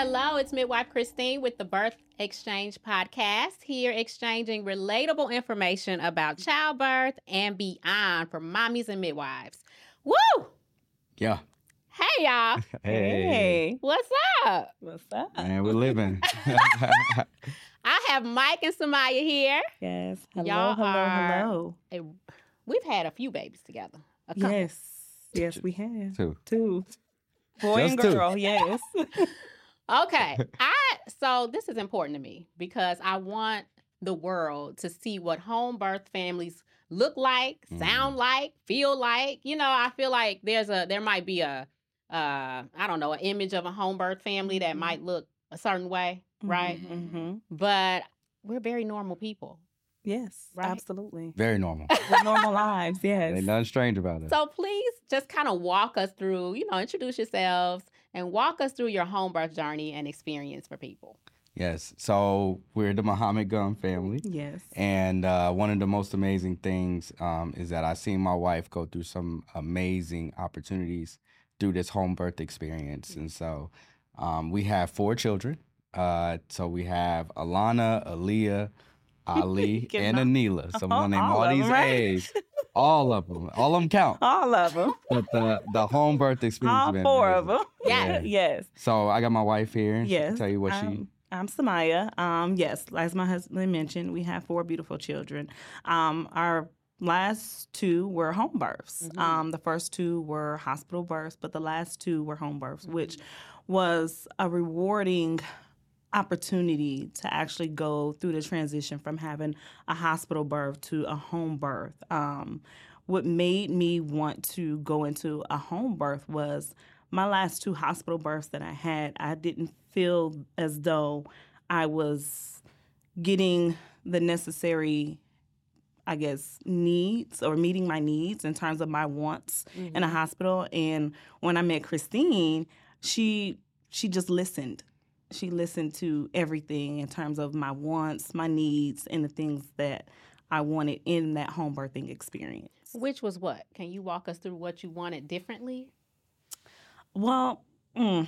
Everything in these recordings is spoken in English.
Hello, it's midwife Christine with the Birth Exchange podcast, here exchanging relatable information about childbirth and beyond for mommies and midwives. Woo! Yeah. Hey, y'all. Hey. What's up? What's up? Man, we're living. I have Mike and Summyyah here. Yes. Hello, Y'all hello, are- hello. Eh, We've had a few babies together. A couple. Yes. Yes, we have. Two. Two. Boy and Just two. girl, yes. Okay. I so this is important to me because I want the world to see what home birth families look like, sound like, feel like. You know, I feel like there's a there might be a uh I don't know, an image of a home birth family that Mhm. might look a certain way, right? hmm But we're very normal people. Yes, Right? absolutely. Very normal. With normal lives, yes. Ain't nothing strange about it. So please just kind of walk us through, you know, introduce yourselves and walk us through your home birth journey and experience for people. yes. So we're the Muhammad Gun family. Yes. And uh, one of the most amazing things um, is that I've seen my wife go through some amazing opportunities through this home birth experience. And so um, we have four children. Uh, so we have Alana, Aaliyah, Ali, and Anila. So I'm all- gonna name all all, these them, right? A's. All of them. All of them count. All of them. But the the home birth experience. All has been four of them. Yeah. yes. So I got my wife here. and she can Yes. Tell you what she. um, I'm Summyyah. Um, yes, as my husband mentioned, we have four beautiful children. Um, our last two were home births. Mhm. Um, the first two were hospital births, but the last two were home births, which was a rewarding opportunity to actually go through the transition from having a hospital birth to a home birth. Um, what made me want to go into a home birth was my last two hospital births that I had, I didn't feel as though I was getting the necessary, I guess, needs or meeting my needs in terms of my wants in a hospital. And when I met Christine, she she just listened. She listened to everything in terms of my wants, my needs, and the things that I wanted in that home birthing experience. Which was what? Can you walk us through what you wanted differently? Well, mm,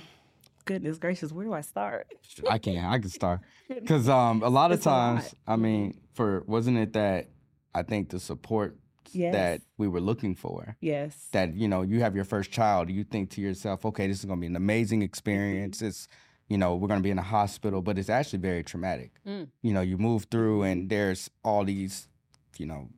goodness gracious, where do I start? I can. I can start. Because um, a lot of It's a lot. times, I mean, for wasn't it that I think the support Yes. that we were looking for. Yes. That you know, you have your first child, you think to yourself, okay, this is gonna be an amazing experience. It's you know, we're gonna be in a hospital, but it's actually very traumatic. Mm. You know, you move through and there's all these, you know,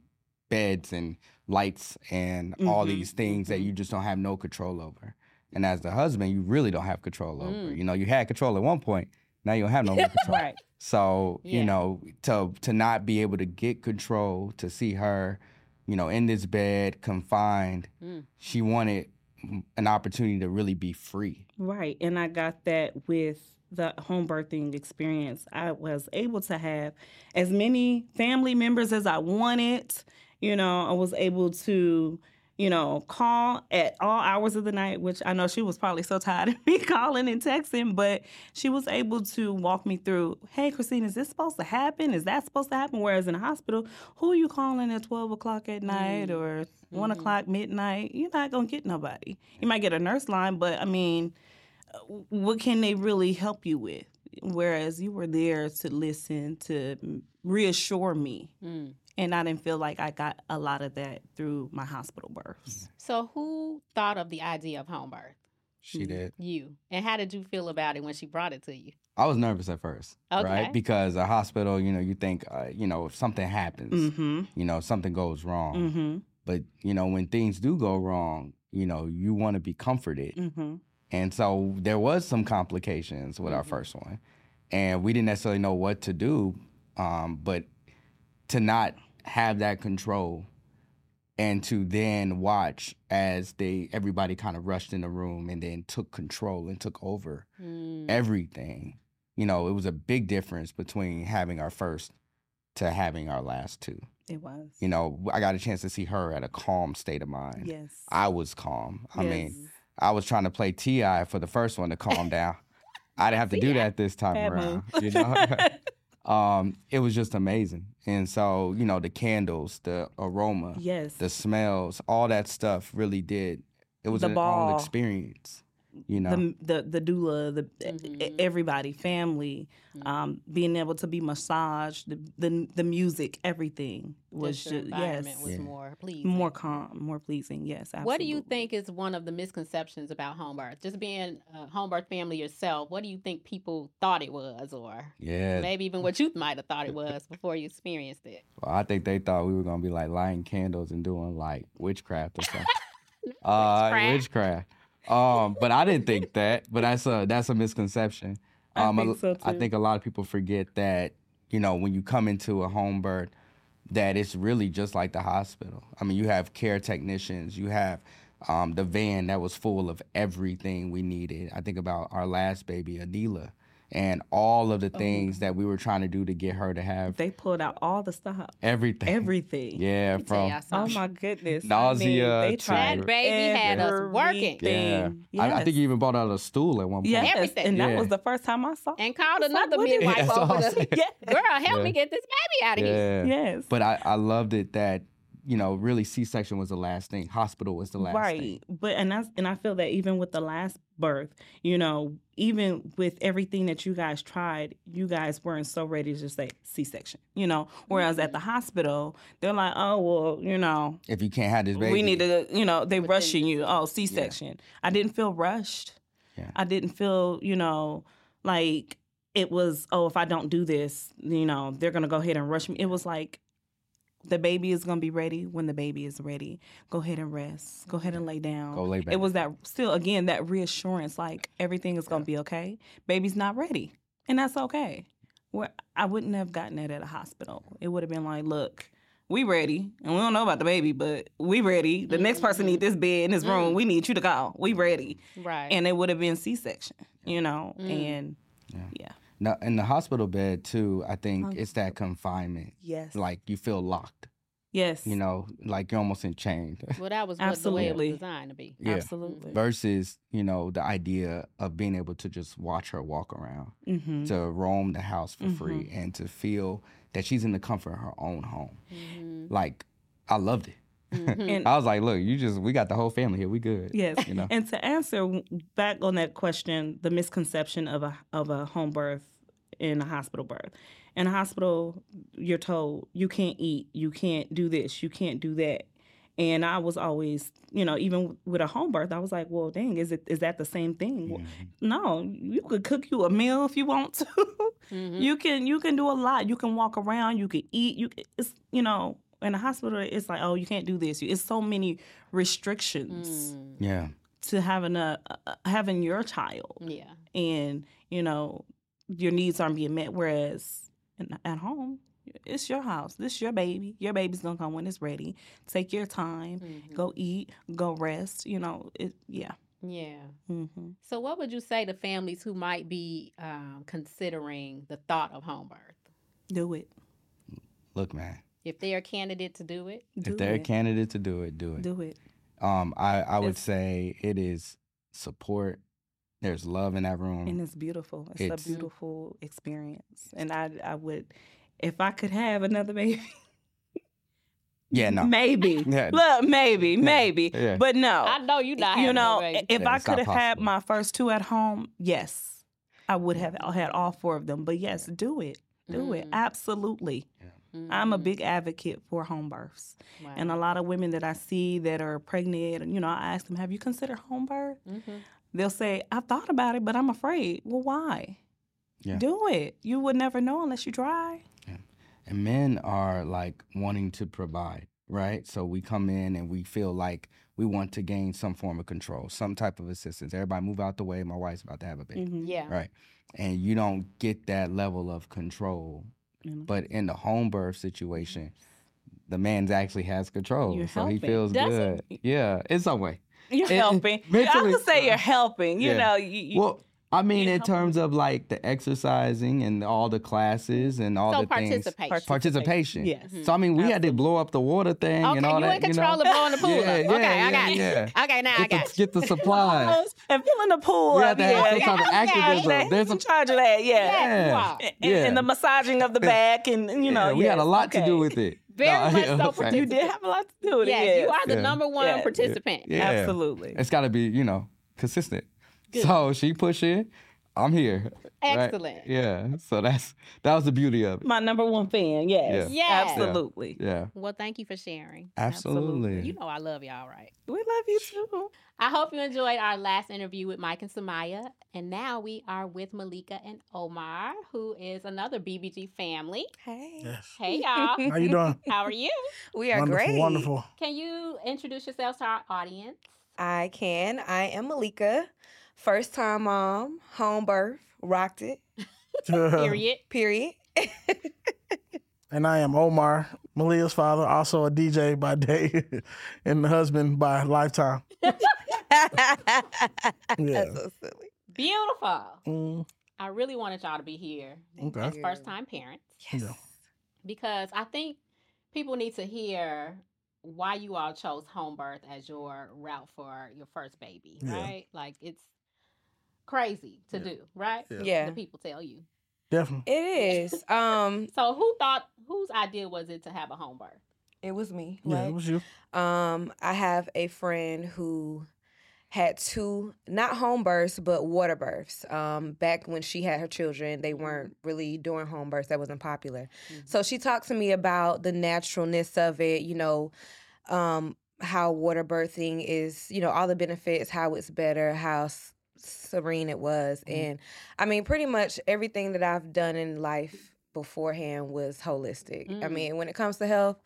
beds and lights and all Mhm, these things that mhm. you just don't have no control over. And as the husband, you really don't have control over. Mm. You know, you had control at one point, now you don't have no more control. right. So, Yeah. you know, to to not be able to get control, to see her, you know, in this bed, confined, Mm. she wanted an opportunity to really be free. Right. And I got that with the home birthing experience. I was able to have as many family members as I wanted. You know, I was able to, you know, call at all hours of the night, which I know she was probably so tired of me calling and texting, but she was able to walk me through, hey, Christine, is this supposed to happen? Is that supposed to happen? Whereas in a hospital, who are you calling at 12 o'clock at night Mm. or one Mhm. o'clock midnight? You're not going to get nobody. You might get a nurse line, but I mean, uh, what can they really help you with? Whereas you were there to listen, to mm, reassure me. Mm. And I didn't feel like I got a lot of that through my hospital births. So, who thought of the idea of home birth? She Mhm. did. You. And how did you feel about it when she brought it to you? I was nervous at first, Okay. right? Because a hospital, you know, you think, uh, you know, if something happens, Mm-hmm. you know, something goes wrong. Mm-hmm. But you know, when things do go wrong, you know, you want to be comforted. Mm-hmm. And so there was some complications with our Mhm. first one, and we didn't necessarily know what to do. Um, but to not have that control, and to then watch as they everybody kind of rushed in the room and then took control and took over Mm. everything. You know, it was a big difference between having our first to having our last two. It was. You know, I got a chance to see her at a calm state of mind. Yes. I was calm. I mean, I was trying to play Ti for the first one to calm down. I didn't have to do that this time Bad around. You know, um, it was just amazing. And so, you know, the candles, the aroma, yes. the smells, all that stuff really did. It was The an ball. whole experience. You know. the the the doula, the Mhm. everybody, family, Mhm. um, being able to be massaged, the the, the music, everything was Just just yes, was Yeah. more pleasing. more calm, more pleasing. Yes, absolutely. What do you think is one of the misconceptions about home birth? Just being a home birth family yourself, what do you think people thought it was, or yeah. maybe even what you might have thought it was before you experienced it? Well, I think they thought we were gonna be like lighting candles and doing like witchcraft or something. uh, Witchcraft. witchcraft. Um, but I didn't think that. But that's a that's a misconception. I Um, a- think so, I think a lot of people forget that you know when you come into a home birth, that it's really just like the hospital. I mean, you have care technicians, you have um, the van that was full of everything we needed. I think about our last baby, Adila, and all of the Oh, things that we were trying to do to get her to have They pulled out all the stuff, everything. everything. Yeah, Let me tell from Oh my goodness! Nausea I mean, they tried That baby had us working. yeah. everything. I, I think Yes. you even bought out a stool at one point. Yes, Everything. and that Yeah. was the first time I saw. and called It's like, another midwife Yeah, over I'm the. Yeah. girl, help Yeah. me get this baby out of here. Yes. But I, I loved it that, you know, really C section was the last thing. Hospital was the last thing. right. thing. But and that's and I feel that even with the last birth, you know, even with everything that you guys tried, you guys weren't so ready to just say C section. You know, whereas at the Mm-hmm. hospital, they're like, oh well, you know, If you can't have this baby. we need to, you know, they Within rushing you. Oh, C section. I didn't feel rushed. Yeah. I didn't feel, you know, like it was, oh, if I don't do this, you know, they're gonna go ahead and rush me. It was like the baby is gonna be ready when the baby is ready. Go ahead and rest. Go ahead and lay down. Go lay back. It was that still again that reassurance, like everything is gonna be okay. Baby's not ready, and that's okay. Where I wouldn't have gotten that at a hospital. It would have been like, look, we ready, and we don't know about the baby, but we ready. The next person need this bed in this room. We need you to go. We ready, Right. and it would have been C section, you know, Mm. and Yeah. yeah, No, in the hospital bed too, I think Oh. it's that confinement. yes, Like you feel locked. yes, You know, like you're almost in enchained. well, that was what the way it Absolutely. was designed to be. Yeah. absolutely. Versus, you know, the idea of being able to just watch her walk around, hmm to roam the house for Mhm. free, and to feel that she's in the comfort of her own home. Mhm. Like, I loved it. Mhm. And I was like, look, you just, we got the whole family here. We good. Yes, You know? and to answer back on that question, the misconception of a of a home birth in a hospital birth. In a hospital, you're told you can't eat, you can't do this, you can't do that. And I was always, you know, even with a home birth, I was like, well, dang, is it is that the same thing? Well, Mhm. No, you could cook you a meal if you want to. Mhm. You can you can do a lot. You can walk around. You can eat. You can, it's you know in a hospital it's like oh you can't do this. It's so many restrictions Mm. Yeah. to having a, a having your child Yeah. and you know your needs aren't being met. Whereas in, at home it's your house. This is your baby. Your baby's gonna come when it's ready. Take your time. Mhm. Go eat. Go rest. You know it. Yeah. Yeah. hmm So, what would you say to families who might be um, considering the thought of home birth? Do it. Look, man, If they're a candidate to do it, Do if they're a candidate to do it, do it. Do it. Um, I, I would It's- say it is support. There's love in that room. and it's beautiful. It's, It's- a beautiful experience, and I I would, if I could have another baby, yeah, no. maybe. Yeah. Look, maybe, maybe, Yeah. but no. I know you not. you know, baby. if Yeah, I could have had my first two at home, yes, I would have had all four of them. But yes, do it, do it, Mhm. absolutely. I'm a Mhm. big advocate for home births, Wow. and a lot of women that I see that are pregnant, you know, I ask them, "Have you considered home birth?" Mhm. They'll say, "I've thought about it, but I'm afraid." Well, why? Yeah. Do it. You would never know unless you try. And men are like wanting to provide, right? So we come in and we feel like we want to gain some form of control, some type of assistance. Everybody move out the way. My wife's about to have a baby, Mhm. Yeah. right? And you don't get that level of control. You know? But in the home birth situation, the man's actually has control. You're so he feels Does good. Yeah, in some way. You're it- helping. I mentally- would say you're uh, helping. You Yeah. know, you, you, Well, I mean, you're in terms of like the exercising and all the classes and all So the things. participation. Participation. Yes. Mm-hmm. So I mean, we had to blow up the water thing Okay, and all you that. in control you of blowing the pool Yeah, up. yeah, okay, I got yeah, you. yeah. Okay, now I Get got the, get the supplies. and filling the pool We up. had to have yeah. some type of Yeah, activism. yeah, There's in a- charge of that. Yeah. Yeah, you are. And, Yeah. and the massaging of the back, and and, you know, Yeah, we had a yes, lot to do okay. with it. Very No, much so what I'm for saying? You did have a lot to do with Yes, it. you are the Yeah. number one Yeah. participant. Yeah. Absolutely. It's got to be, you know, consistent. Good. So she push in, I'm here. right? Excellent. Yeah. So that's that was the beauty of it. My number one fan. Yes. Yeah. Yeah. Absolutely. Yeah. Well, thank you for sharing. Absolutely. You know I love y'all, right? We love you too. I hope you enjoyed our last interview with Mike and Summyyah. And now we are with Malikah and Omar, who is another BBG family. Hey. Yes. Hey, y'all. How you doing? How are you? We are wonderful, great. wonderful. Can you introduce yourselves to our audience? I can. I am Malikah. First time mom, home birth, rocked it. Period. Period. and I am Omar, Malia's father, also a DJ by day and the husband by lifetime. That's so silly. Beautiful. Mm, I really wanted y'all to be here okay. as first time parents Yeah. because I think people need to hear why you all chose home birth as your route for your first baby, Yeah. right? Like it's crazy to Yeah. do, right? Yeah. Yeah. The people tell you. Definitely. It is. Um, So who thought whose idea was it to have a home birth? it was me. Yeah, it was you. Um, I have a friend who had two not home births but water births. Um, back when she had her children, they weren't really doing home births. That wasn't popular. Mhm. So she talked to me about the naturalness of it, you know, um, how water birthing is, you know, all the benefits, how it's better, how s- serene it was. Mhm. And I mean, pretty much everything that I've done in life beforehand was holistic. I Mm. mean, when it comes to health,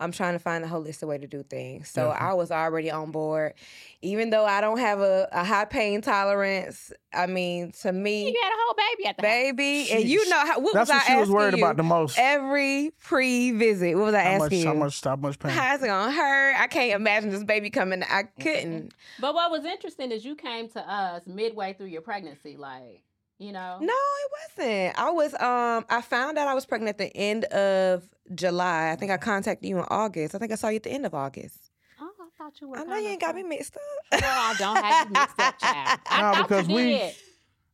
I'm trying to find a holistic way to do things. So Definitely. I was already on board. Even though I don't have a, a high pain tolerance, I mean, to me, You had a whole baby at the house. baby, and you know how what That's was what I she was worried you? about the most. every pre-visit. What was I How much, asking how you? much, how much pain? How's it gonna hurt? I can't imagine this baby coming. I couldn't. But what was interesting is you came to us midway through your pregnancy, like, you know. No, it wasn't. I was um I found out I was pregnant at the end of July. I think I contacted you in August. I think I saw you at the end of August. Oh, I thought you were. I know you ain't got me from- mixed up. No, I don't have you mixed up, child. I No, because we- did.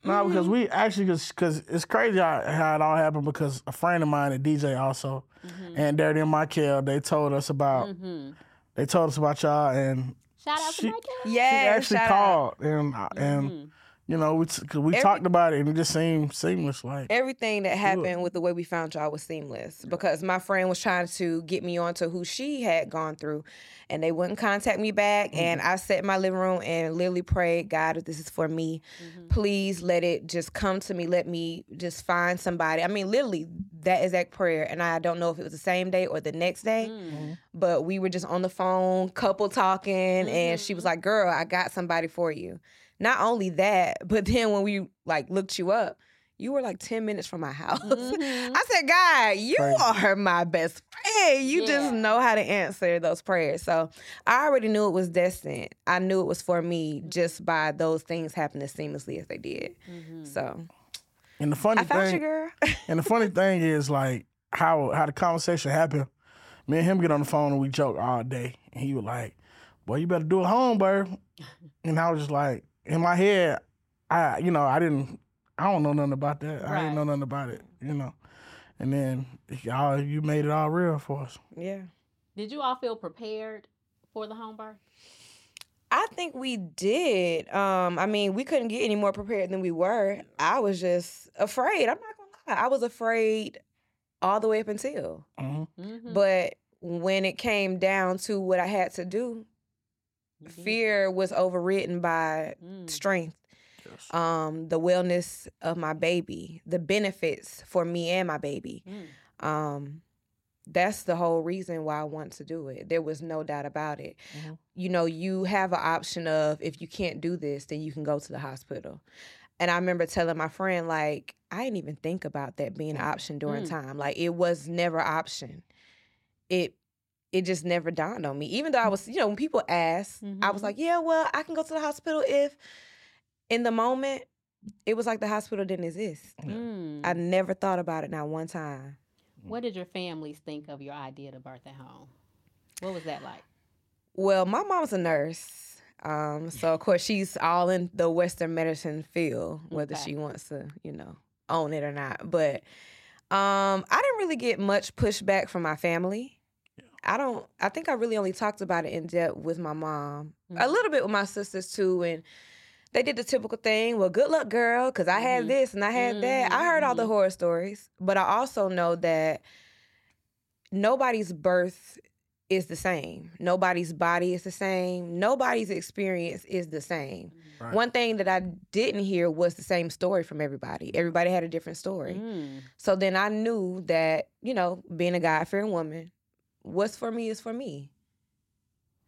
No, because Mm-hmm. we actually, because it's crazy how, how it all happened because a friend of mine, a DJ also, Mhm. and they're in Michael, they told us about, Mhm. they told us about y'all and Shout out She- to Michael. Yeah, she Yeah, actually shout out. called and, and Mhm. You know, we, t- cause we Every- talked about it and it just seemed seamless. Like, Everything that Good. happened with the way we found y'all was seamless because my friend was trying to get me onto who she had gone through and they wouldn't contact me back. And I sat in my living room and literally prayed, God, if this is for me, Mhm. please let it just come to me. Let me just find somebody. I mean, literally that exact prayer. And I don't know if it was the same day or the next day, Mm. but we were just on the phone, couple talking, and she was Mhm. like, "Girl, I got somebody for you." Not only that, but then when we like looked you up, you were like ten minutes from my house. Mhm. I said, "God, you Crazy. are my best friend. You just know how to answer those prayers." So I already knew it was destined. I knew it was for me just by those things happening as seamlessly as they did. Mhm. So and the funny I found you, thing, girl. and the funny thing is like how how the conversation happened. Me and him get on the phone and we joke all day, and he was like, "Boy, you better do it home birth," and I was just like, in my head, I you know I didn't, I don't know nothing about that. I didn't know nothing about it, you know. And then y'all, you made it all real for us. yeah. Did you all feel prepared for the home birth? I think we did. Um, I mean, we couldn't get any more prepared than we were. I was just afraid. I'm not gonna lie. I was afraid all the way up until. hmm Mhm. But when it came down to what I had to do, You did. fear was overridden by Mm. strength. Yes. Um, the wellness of my baby, the benefits for me and my baby. Mm. Um, that's the whole reason why I want to do it. There was no doubt about it. Mhm. You know, you have an option of if you can't do this, then you can go to the hospital. And I remember telling my friend, like, I didn't even think about that being an option during Mm. time. Like, it was never option. It it just never dawned on me. Even though I was, you know, when people ask, I was Mhm. like, yeah, well, I can go to the hospital if in the moment it was like the hospital didn't exist. Mm. I never thought about it not one time. What did your families think of your idea to birth at home? What was that like? Well, my mom's a nurse. Um, so of course she's all in the Western medicine field, whether Okay. she wants to, you know, own it or not. But um, I didn't really get much pushback from my family. I don't I think I really only talked about it in depth with my mom. A Mhm. little bit with my sisters too and they did the typical thing. Well, good luck, girl, because I had Mhm. this and I had that. I heard all the Mhm. horror stories, but I also know that nobody's birth is the same. Nobody's body is the same. Nobody's experience is the same. Right. One thing that I didn't hear was the same story from everybody. Everybody had a different story. Mm. So then I knew that, you know, being a God fearing woman, what's for me is for me.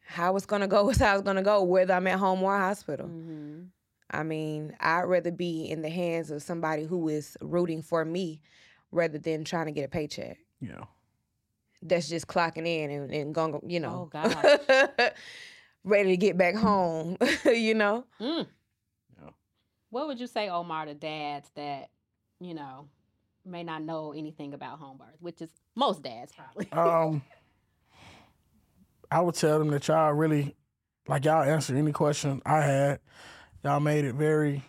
How it's gonna go is how it's gonna go, whether I'm at home or hospital. Mhm. I mean, I'd rather be in the hands of somebody who is rooting for me rather than trying to get a paycheck. Yeah. That's just clocking in and, and going, you know, Oh, gosh. ready to get back home, you know? Mm. Yeah. What would you say, Omar, to dads that, you know, may not know anything about home birth, which is most dads probably. Um, I would tell them that y'all really, like y'all answered any question I had. Y'all made it very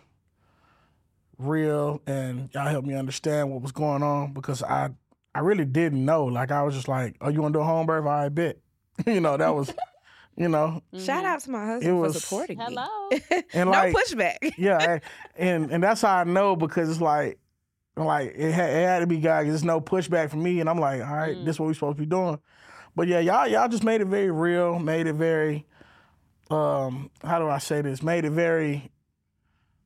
real, and y'all helped me understand what was going on because I, I really didn't know. Like I was just like, "Oh, you want to do a home birth? I bet." you know, that was, you know, Shout Mhm. out to my husband was- for supporting me. Hello. and no like, pushback. yeah, and- and and that's how I know because it's like, like it had, it had to be God. 'cause There's no pushback for me, and I'm like, all right, Mm. this is what we're supposed to be doing. But yeah, y'all y'all just made it very real, made it very, um, how do I say this? Made it very,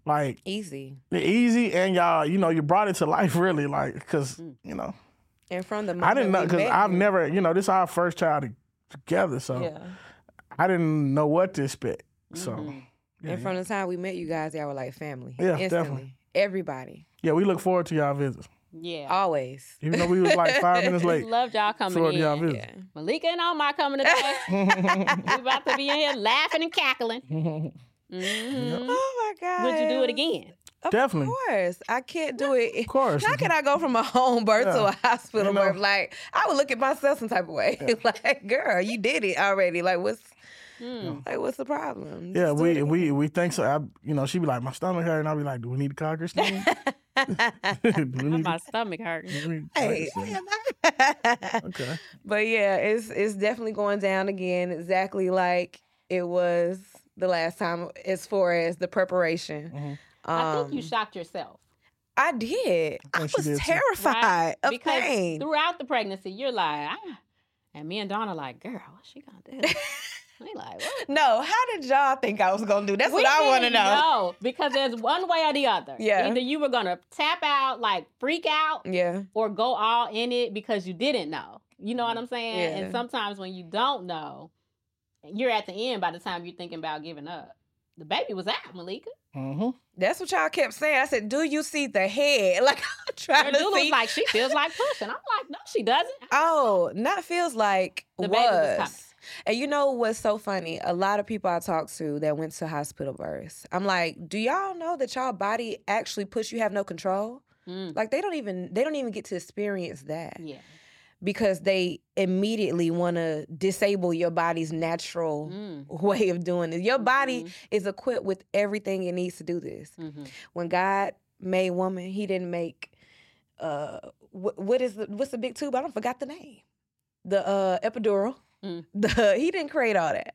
like Easy. easy, and y'all, you know, you brought it to life really, like because Mm. you know, And from the I didn't know because I've never, you know, this is our first child together, so Yeah. I didn't know what to expect. So Mhm. yeah, And from the time we met you guys, y'all were like family. Yeah, Instantly. definitely. Everybody. yeah, we look forward to y'all visits, Yeah. Always. even though we was like five minutes late. Loved y'all coming Forward to in. y'all visit. Yeah. Malikah and Omar coming today. we about to be in here laughing and cackling. Mhm. Oh my God. Would you do it again? Of Definitely. Of course. I can't do it. Of course. How can I go from a home birth to a hospital You know. birth? Like, I would look at myself some type of way. like, girl, you did it already. Like, what's Mm. like what's the problem? Yeah, Just do we we we think so. I, you know, she'd be like, my stomach hurt, and I'd be like, do we need to call Christine? do My to, stomach hurting. do we need to call Hey, Okay. but yeah, it's it's definitely going down again, exactly like it was the last time as far as the preparation. Mhm. I think you Um, shocked yourself. I did. I, think she was did terrified Right? of because pain. throughout the pregnancy, you're like, ah. and me and Donna like, girl, what's she gonna do? We like, what? No, how did y'all think I was gonna do? That's We what I want to didn't know. because there's one way or the other. Yeah. Either you were gonna tap out, like freak out, Yeah, or go all in it because you didn't know. You know what I'm saying? Yeah. And sometimes when you don't know, you're at the end by the time you're thinking about giving up. The baby was out, Malikah. Mm-hmm. that's what y'all kept saying. I said, "Do you see the head?" Like I'm trying Your to doula see. was like, she feels like pushing. I'm like, no, she doesn't. oh, not feels like The was. Baby was coming. And you know what's so funny? A lot of people I talk to that went to hospital births. I'm like, do y'all know that y'all body actually push you have no control? Mm, Like they don't even they don't even get to experience that yeah. because they immediately want to disable your body's natural Mm, way of doing it. Your body Mhm. is equipped with everything it needs to do this. mhm. When God made woman, He didn't make uh wh- what is the what's the big tube? I don't forgot the name. The uh epidural. Mm. The he didn't create all that.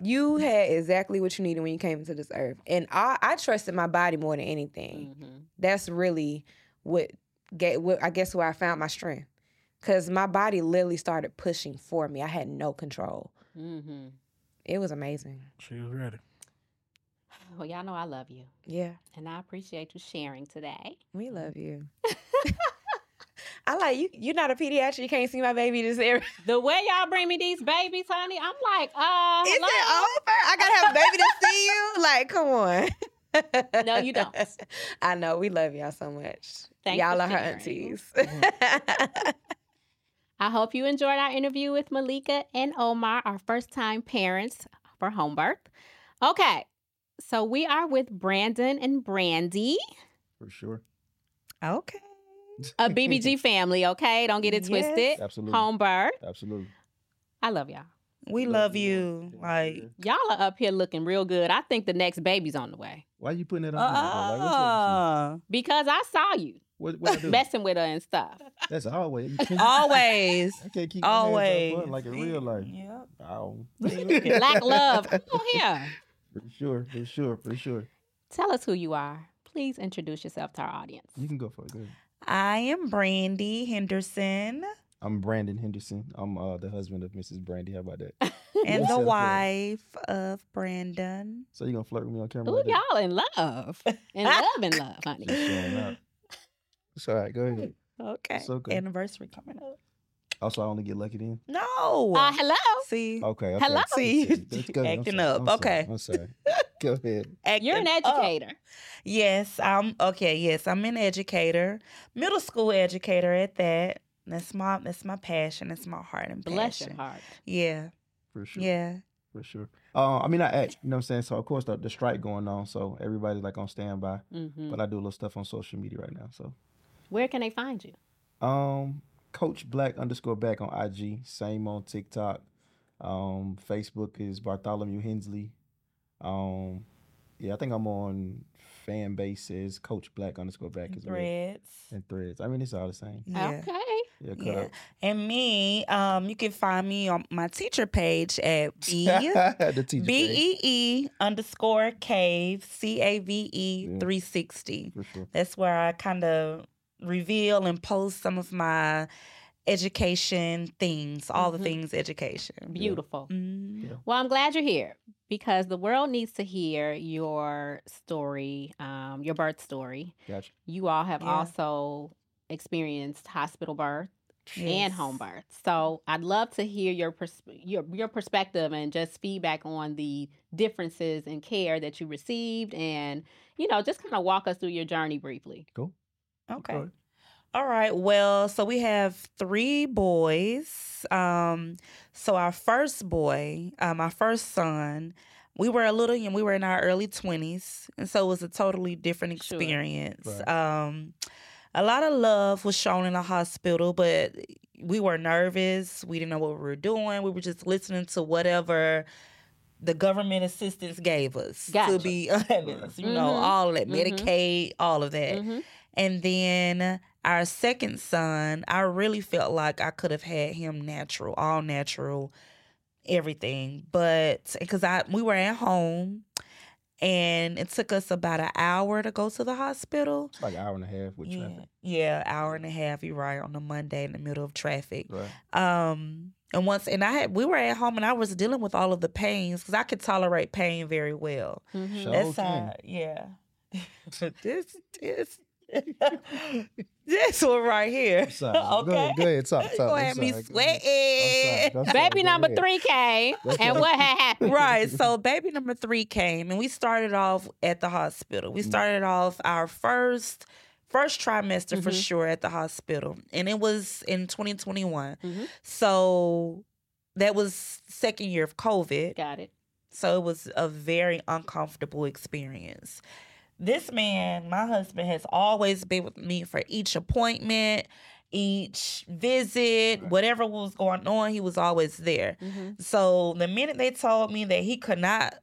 You had exactly what you needed when you came into this earth, and I, I trusted my body more than anything. Mhm. That's really what get what I guess where I found my strength, because my body literally started pushing for me. I had no control. Mhm. It was amazing. She was ready. Well, y'all know I love you, Yeah, and I appreciate you sharing today. we love you. I like you. You're not a pediatrician. You can't see my baby this area. The way y'all bring me these babies, honey, I'm like, uh, Is hello? it over? I gotta have a baby to see you. Like, come on. No, you don't. I know. We love y'all so much. Thanks y'all for are her sharing. aunties. I hope you enjoyed our interview with Malikah and Omar, our first time parents for home birth. Okay, so we are with Brandon and Brandi, For sure. okay. A BBG family, okay? Don't get it Yes. twisted. Absolutely. Home birth. Absolutely. I love y'all. We love you. Like, Y'all are up here looking real good. I think the next baby's on the way Why are you putting it on? me like what's uh, because I saw you? What, what I do? messing with her and stuff. That's always. You can't, always. I can't keep my hands Always. off her like in real life. Yep. Ow. Black love. Come on here. For sure. For sure. For sure. Tell us who you are. Please introduce yourself to our audience. You can go for it. Go ahead. I am Brandi Henderson I'm Brandon Henderson. I'm uh, the husband of Mrs. Brandi. How about that? and the Self-care. wife of Brandon. So you gonna flirt with me on camera? Ooh, like y'all in love. In love, in love, honey. Just. It's all right. Go ahead. Okay. So good. Anniversary coming up. Also, I only get lucky then. No. Uh, hello. See, Okay. okay. Hello? See, That's good. I'm acting sorry. up. I'm sorry. Okay. I'm sorry. Go ahead. You're an acting up. educator. Yes, I'm okay. Yes, I'm an educator, middle school educator at that. That's my that's my passion. That's my heart and passion. Bless your heart. Yeah, For sure. yeah. For sure. Uh, I mean, I act. You know what I'm saying? So of course the, the strike going on, so everybody's like on standby. hmm But I do a little stuff on social media right now. So, Where can they find you? um, Coach Black underscore back on IG. Same on TikTok. Um, Facebook is Bartholomew Hensley. Um, yeah, I think I'm on fan bases Coach Black underscore back as well. Threads. And threads. I mean, it's all the same. Yeah. Okay. Yeah, cut Yeah. And me, um, you can find me on my teacher page at B the teacher B page, E E underscore cave C A V E Yeah. three sixty. For sure. That's where I kind of reveal and post some of my education things, all Mhm. the things education. Beautiful. Mm. Well, I'm glad you're here because the world needs to hear your story, um, your birth story. Gotcha. You all have Yeah. also experienced hospital birth and home birth. So I'd love to hear your pers- your your perspective and just feedback on the differences in care that you received, and you know, just kind of walk us through your journey briefly. Okay. Okay. All right. Well, so we have three boys. Um, so our first boy, uh, my first son, we were a little young. We were in our early twenties, and so it was a totally different Sure. experience. Right. Um, a lot of love was shown in the hospital, but we were nervous. We didn't know what we were doing. We were just listening to whatever the government assistance gave us. Gotcha. To be honest, you know, Mhm. all of that. Medicaid, all of that. Mhm. And then our second son, I really felt like I could have had him natural, all natural, everything. But because I we were at home and it took us about an hour to go to the hospital. It's like an hour and a half with Yeah, traffic. yeah, hour and a half. You're right on a Monday in the middle of traffic. Right. Um, and once and I had we were at home and I was dealing with all of the pains because I could tolerate pain very well. Mhm. Sure. That's can. how, yeah. this this this one right here. I'm sorry. okay. Go ahead. Go ahead. Talk. talk. Gonna I'm have me. Go ahead. I'm sweating. Baby number ahead. three came, That's and what happened? right. So baby number three came and we started off at the hospital. We Mm. started off our first first trimester for Mhm. sure at the hospital. And it was in 2021. Mhm. So that was second year of COVID. Got it. So it was a very uncomfortable experience. This man, my husband, has always been with me for each appointment, each visit, whatever was going on, he was always there. Mhm. So the minute they told me that he could not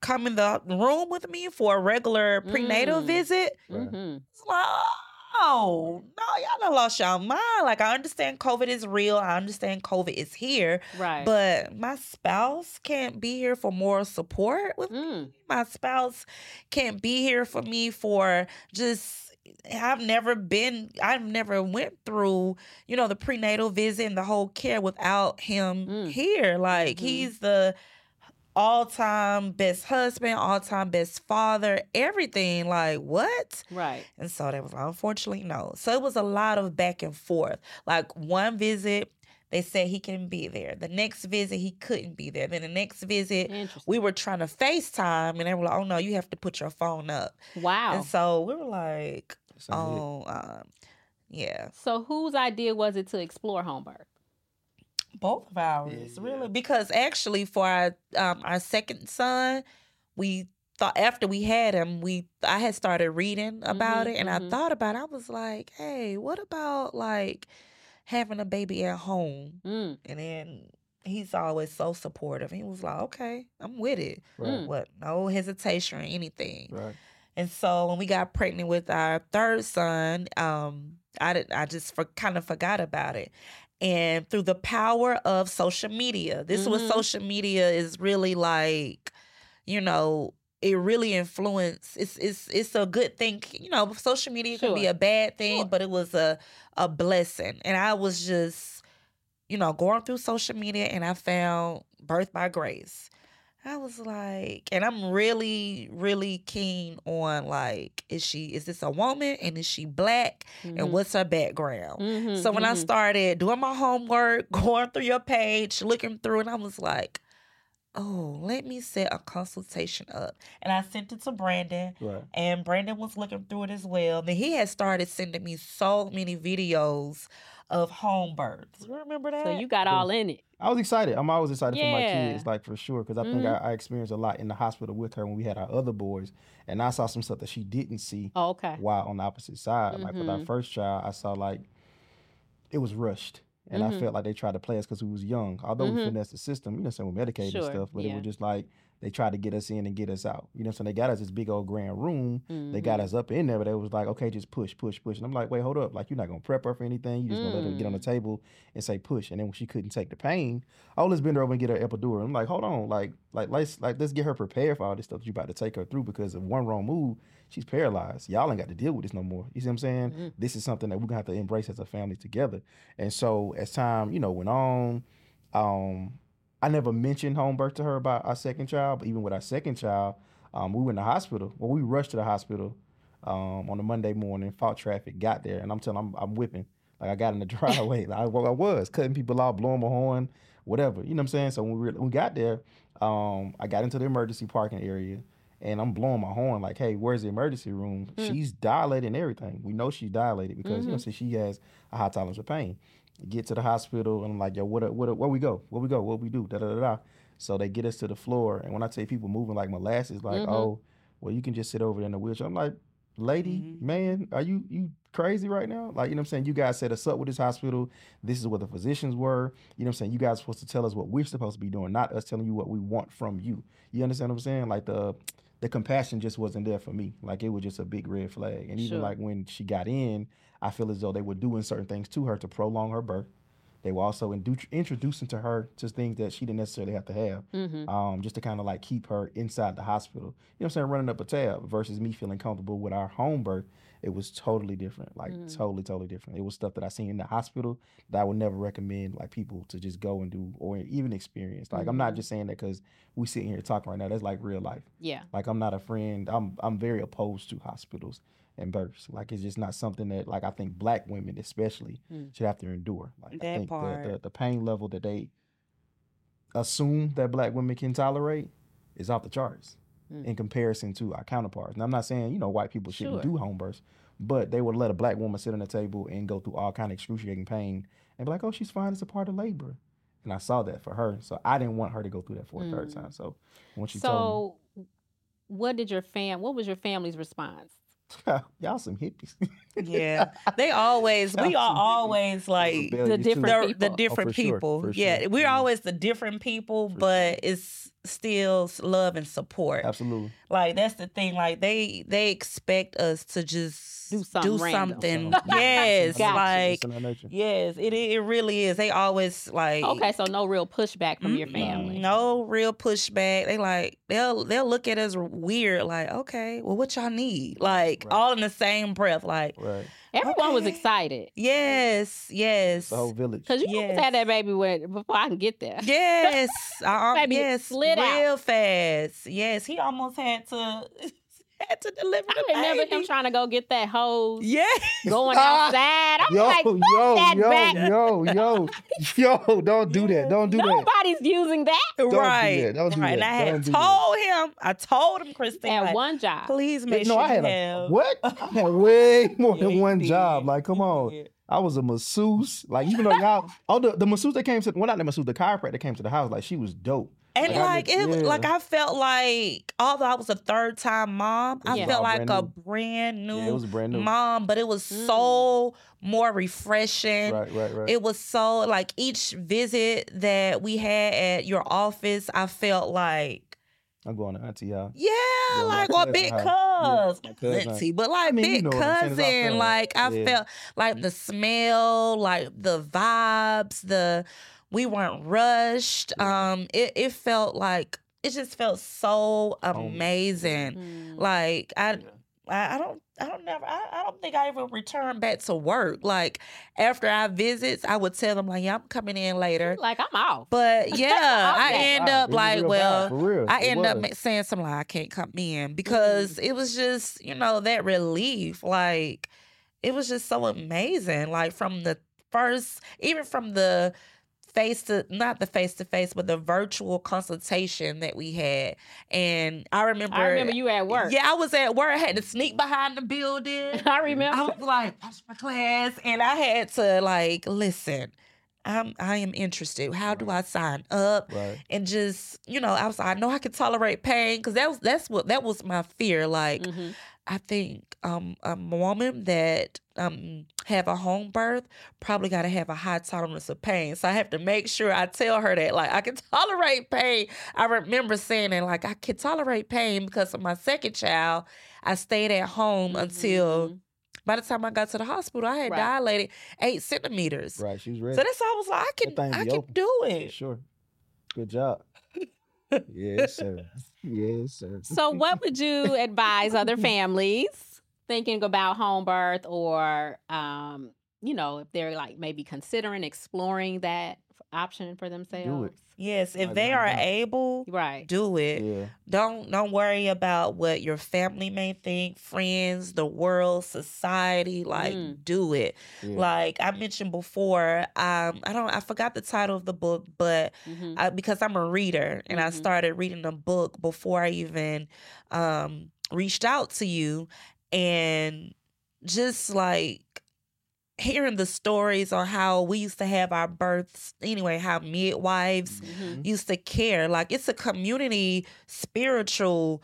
come in the room with me for a regular prenatal Mm. visit. Mhm. it's like, oh, no, y'all done lost y'all mind. Like, I understand COVID is real. I understand COVID is here. Right. But my spouse can't be here for moral support with me. Mm. My spouse can't be here for me for just I've never been I've never went through, you know, the prenatal visit and the whole care without him Mm. here. Like Mhm. he's the all-time best husband, all-time best father, everything. Like what? Right. And so that was like, unfortunately, no. So it was a lot of back and forth. Like one visit, they said he can be there. The next visit, he couldn't be there. Then the next visit, we were trying to FaceTime and they were like, oh no, you have to put your phone up. Wow. And so we were like, That's oh, um, yeah. So whose idea was it to explore home birth? Both of ours, really. Because actually for our um our second son, we thought after we had him, we I had started reading about Mhm, it and mhm. I thought about it. I was like, hey, what about like having a baby at home? Mm. And then he's always so supportive. He was like, okay, I'm with it. Right. What? No hesitation or anything. Right. And so when we got pregnant with our third son, um, I did, I just for, kind of forgot about it. And through the power of social media, this is what Mhm. social media is really like, you know, it really influenced. It's it's it's a good thing. You know, social media can be a bad thing, Sure. but it was a a blessing. And I was just, you know, going through social media, and I found Birth by Grace. I was like, and I'm really, really keen on like, is she is this a woman and is she black Mhm. and what's her background? Mhm, So when I mhm. started doing my homework, going through your page, looking through, and I was like, oh, let me set a consultation up. And I sent it to Brandon, Right. and Brandon was looking through it as well. And he had started sending me so many videos of home births. You remember that? So you got all in it. I was excited. I'm always excited for my kids, like for sure, because I think Mhm. I, I experienced a lot in the hospital with her when we had our other boys, and I saw some stuff that she didn't see Oh, okay. while on the opposite side. Like with our Mhm. first child, I saw like it was rushed, and I Mhm. felt like they tried to play us because we was young. Although we Mhm. finessed the system, you know, saying we medicated and stuff, but it was just like they tried to get us in and get us out. You know, so they got us this big old grand room. They got Mhm. us up in there, but it was like, okay, just push, push, push. And I'm like, wait, hold up. Like, you're not going to prep her for anything. You just going to let her get on the Mm. table and say push. And then when she couldn't take the pain, oh, let's bend her over and get her epidural. I'm like, hold on. Like, like let's like let's get her prepared for all this stuff that you about to take her through because if one wrong move, she's paralyzed. Y'all ain't got to deal with this no more. You see what I'm saying? Mhm. This is something that we're to have to embrace as a family together. And so as time, you know, went on, um, I never mentioned home birth to her about our second child, but even with our second child, um, we went to the hospital. Well, we rushed to the hospital um, on a Monday morning, fought traffic, got there, and I'm telling I'm, I'm whipping. Like I got in the driveway. I, well, I was cutting people off, blowing my horn, whatever. You know what I'm saying? So when we, were, when we got there, um, I got into the emergency parking area and I'm blowing my horn like, hey, where's the emergency room? Mm. She's dilated and everything. We know she's dilated because, you know, so she has a high tolerance of pain. Get to the hospital and I'm like, yo, what, what, where we go? Where we go? What we do? Da da da da. So they get us to the floor, and when I tell people moving like molasses, like, Mhm. oh, well, you can just sit over there in the wheelchair. I'm like, lady, Mhm. man, are you you crazy right now? Like, you know what I'm saying? You guys set us up with this hospital. This is what the physicians were. You know what I'm saying? You guys are supposed to tell us what we're supposed to be doing, not us telling you what we want from you. You understand what I'm saying? Like the the compassion just wasn't there for me. Like it was just a big red flag. And even Sure. like when she got in, I feel as though they were doing certain things to her to prolong her birth. They were also indu- introducing to her to things that she didn't necessarily have to have Mhm. um, just to kind of like keep her inside the hospital. You know what I'm saying? Running up a tab versus me feeling comfortable with our home birth. It was totally different. Like Mhm. totally, totally different. It was stuff that I seen in the hospital that I would never recommend like people to just go and do or even experience. Like I'm not Mhm. just saying that because we sitting here talking right now. That's like real life. Yeah. Like I'm not a friend. I'm I'm very opposed to hospitals and births. Like it's just not something that like I think black women especially Mm. should have to endure. Like That I think the, the part. the pain level that they assume that black women can tolerate is off the charts Mm. in comparison to our counterparts. Now I'm not saying, you know, white people shouldn't Sure. do home births, but they would let a black woman sit on the table and go through all kind of excruciating pain and be like, Oh, she's fine, it's a part of labor. And I saw that for her. So I didn't want her to go through that for a third Mm. time. So when she told So, what did your fam? What was your family's response? Y'all some hippies. Yeah, they always. We are always like the different the, the different Oh, for sure, people. Yeah, sure. we're Mhm. always the different people, For but it's still love and support. Absolutely. Like that's the thing. Like they they expect us to just Do something random. something. Yes, Gotcha. like It's in our nature. yes, it it really is. They always like Okay, so no real pushback from your Mm-mm, family. No real pushback. They like they'll they'll look at us weird. Like okay, well, what y'all need? Like Right. all in the same breath. Like Right. Everyone was excited yes, yes. The whole village. because you almost Yes. had that baby when before I can get there. Yes, I, Baby yes, slid out. real fast. Yes, he almost had to had to deliver I the remember baby. him trying to go get that hose, Yeah, going ah. outside. I'm yo, like, yo, that yo, back. yo, yo, yo, don't do that. Don't do that. nobody's using that do right. that. Don't do right. that. And I had Don't do that. told him. I told him, Christine, at like, one job. please Yeah, make no, sure I had you a what? I had way more Yeah, than one did. job. Like, come on. did. I was a masseuse. Like, even though y'all, all oh, the, the masseuse that came to, well, not the masseuse, the chiropractor that came to the house, like, she was dope. And Like, like it, yeah. like I felt like although I was a third time mom, I Yeah. felt like brand a brand new Yeah, it was brand new. mom, but it was Mm. so more refreshing. Right, right, right. It was so like each visit that we had at your office, I felt like I'm going to auntie y'all. yeah, Yeah, like or big cuz, Yeah, cousin auntie, but like I mean, you big know what I'm saying, it's our cousin. Like I Yeah. felt like the smell, like the vibes, the we weren't rushed. Um, it it felt like it just felt so amazing. Mm. Like I, Yeah. I, I don't, I don't never, I, I don't think I ever returned back to work. Like after our visits, I would tell them like, yeah, I'm coming in later. Like I'm out. But yeah, I Okay. end Wow, up it like, well, bad. I It end up was. ma- saying something like I can't come in because it was just, you know, that relief. Like it was just so amazing. Like from the first, even from the face to not the face to face, but the virtual consultation that we had. And I remember I remember you at work. Yeah, I was at work. I had to sneak behind the building. I remember. I was like, that's my class. And I had to like, listen, I'm I am interested. How do I sign up? Right. and just you know i was i know i could tolerate pain because that was that's what that was my fear like Mhm. I think um a woman that um have a home birth probably got to have a high tolerance of pain so i have to make sure i tell her that like i can tolerate pain i remember saying that like i can tolerate pain because of my second child i stayed at home until Mhm. by the time i got to the hospital i had Right. dilated eight centimeters Right. She was ready. so that's how i was like i can i be can open. do it sure. Good job. yes, sir. Yes, sir. So, what would you advise other families thinking about home birth, or um, you know, if they're like maybe considering exploring that option for themselves? yes if Like, they are able Right. do it. Yeah. Don't don't worry about what your family may think, friends, the world, society. Like, Mm. do it. Yeah. Like I mentioned before, um, I don't I forgot the title of the book, but Mhm. I, because I'm a reader and I Mhm. started reading the book before I even um reached out to you, and just like hearing the stories on how we used to have our births anyway how midwives Mhm. used to care. Like it's a community spiritual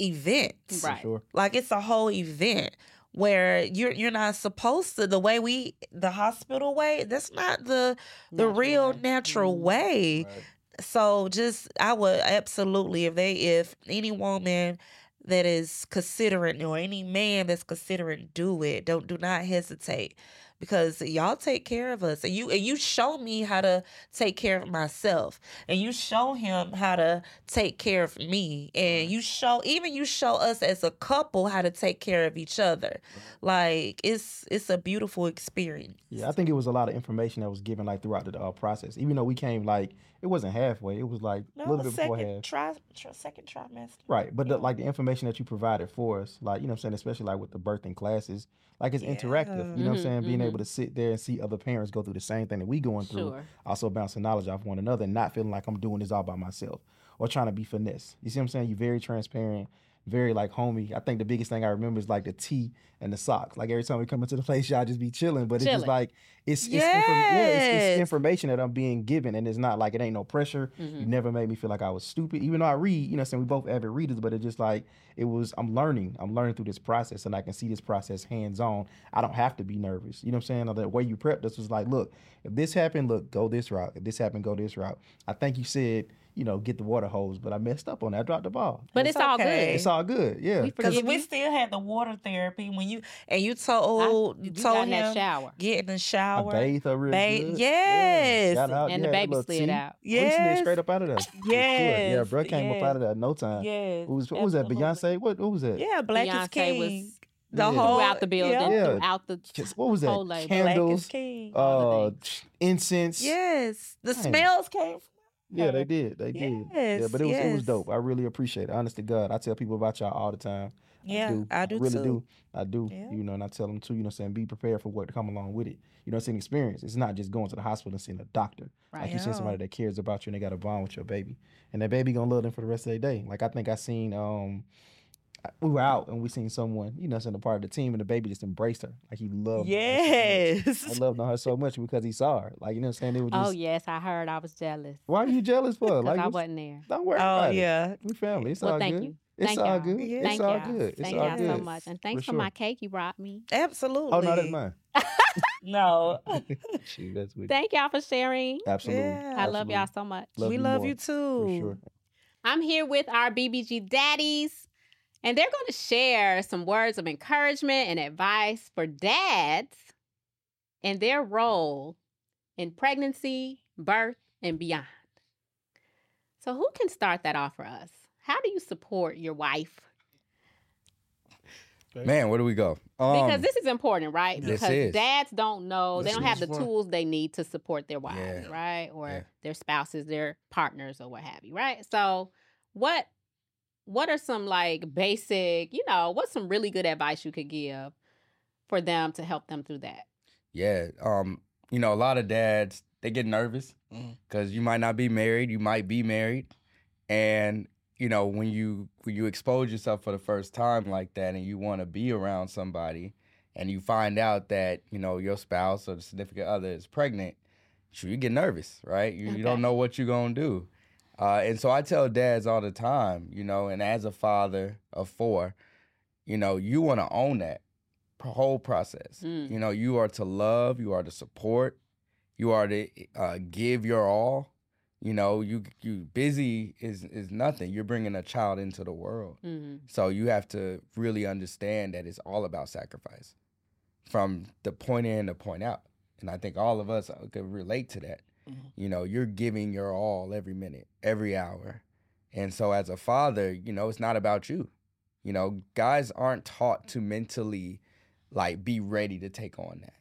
event. Right. sure. Like it's a whole event where you're you're not supposed to the way we the hospital way, that's not the the Natural real way. natural Mhm. way. Right. So just I would absolutely if they if any woman that is considering or any man that's considering do it, don't do not hesitate. Because y'all take care of us. And you and you show me how to take care of myself. And you show him how to take care of me. And you show even you show us as a couple how to take care of each other. Like it's it's a beautiful experience. Yeah, I think it was a lot of information that was given like throughout the uh, process. Even though we came like it wasn't halfway, it was like a No, little the bit before second half. tri, tri second trimester. Right, but the, like the information that you provided for us, like you know, what I'm saying, especially like with the birthing classes, like it's interactive. You know, what I'm Mhm, saying, being mhm. able to sit there and see other parents go through the same thing that we going through, Sure. also bouncing knowledge off one another, and not feeling like I'm doing this all by myself or trying to be finesse. You see what I'm saying? You're very transparent, very like homie. I think the biggest thing I remember is like the tea and the socks. Like every time we come into the place, y'all just be chilling, but it's just like it's it's, inform- yeah, it's, it's information that I'm being given, and it's not like it ain't no pressure. You Mhm. never made me feel like I was stupid, even though I read. You know, saying we both avid readers, but it's just like it was. I'm learning. I'm learning through this process, and I can see this process hands on. I don't have to be nervous. You know what I'm saying? The way you prepped us was like, look, if this happened, look, go this route. If this happened, go this route. I think you said, you know, get the water hose, but I messed up on that. I dropped the ball. But It's it's, all okay. good. It's all good. Yeah. We Because forgive we still had the water therapy when you and you told you You got told in that him shower. get in the I shower. bathed her real Bathe- good. yes. Shout out. And the yeah, baby little slid tea. out. Oh, he slid Yes. straight up out of there. For sure. Yes, Yeah, bro came up out of yes. there no time. Yes. Who was, what was that? Beyonce? What, what was that? Yeah, Black Beyonce is King. was the Yeah. whole throughout the building, Yeah. Yeah. throughout the Just- What was that? whole label. Black Candles, is King. uh, incense. yes. The Dang. smells came from Yeah, they did. They did. Yeah, but it was it was dope. I really appreciate it. Honest to God, I tell people about y'all all the time. Yeah, do. I do really too. do. I do. Yeah. You know, and I tell them too. You know, what I'm saying be prepared for what to come along with it. You know, it's an experience. It's not just going to the hospital and seeing a doctor. Right. Like you see somebody that cares about you and they got a bond with your baby, and that baby gonna love them for the rest of their day. Like I think I seen um. We were out and we seen someone, you know, saying a part of the team, and the baby just embraced her, like he loved. her so. Yes. I loved her so much because he saw her. Like you know, what I'm saying it was oh, just. Oh yes, I heard. I was jealous Why are you jealous for? because Like I what's- wasn't there. don't worry Oh about it. yeah. We family. It's Well, all thank good. you. It's Thank all y'all. good. Yeah. It's Thank all y'all. good. It's Thank all y'all good. so much, and thanks for, sure. my cake you brought me. Absolutely. Oh no, that's mine. No. Shoot, that's with Thank y'all for sharing. Absolutely. Yeah. I love y'all so much. Love we you love more, you too. For sure. I'm here with our BBG daddies, and they're going to share some words of encouragement and advice for dads and their role in pregnancy, birth, and beyond. So who can start that off for us? How do you support your wife? Man, where do we go? Because Um, this is important, right? This Because is. dads don't know, they don't have the fun. tools they need to support their wives, Yeah. right? Or Yeah. their spouses, their partners, or what have you, right? So, what what are some like basic, you know, what's some really good advice you could give for them to help them through that? Yeah. Um, you know, a lot of dads they get nervous because you might not be married, you might be married, and you know when you when you expose yourself for the first time like that, and you want to be around somebody, and you find out that you know your spouse or the significant other is pregnant, sure you get nervous, right? You, you don't know what you're gonna do, uh, and so I tell dads all the time, you know, and as a father of four, you know, you want to own that whole process. Mm. You know, you are to love, you are to support, you are to uh, give your all. You know, you you busy is is nothing. You're bringing a child into the world, hmm so you have to really understand that it's all about sacrifice, from the point in to point out. And I think all of us uh, could relate to that. Mhm. You know, you're giving your all every minute, every hour, and so as a father, you know, it's not about you. You know, guys aren't taught to mentally like be ready to take on that.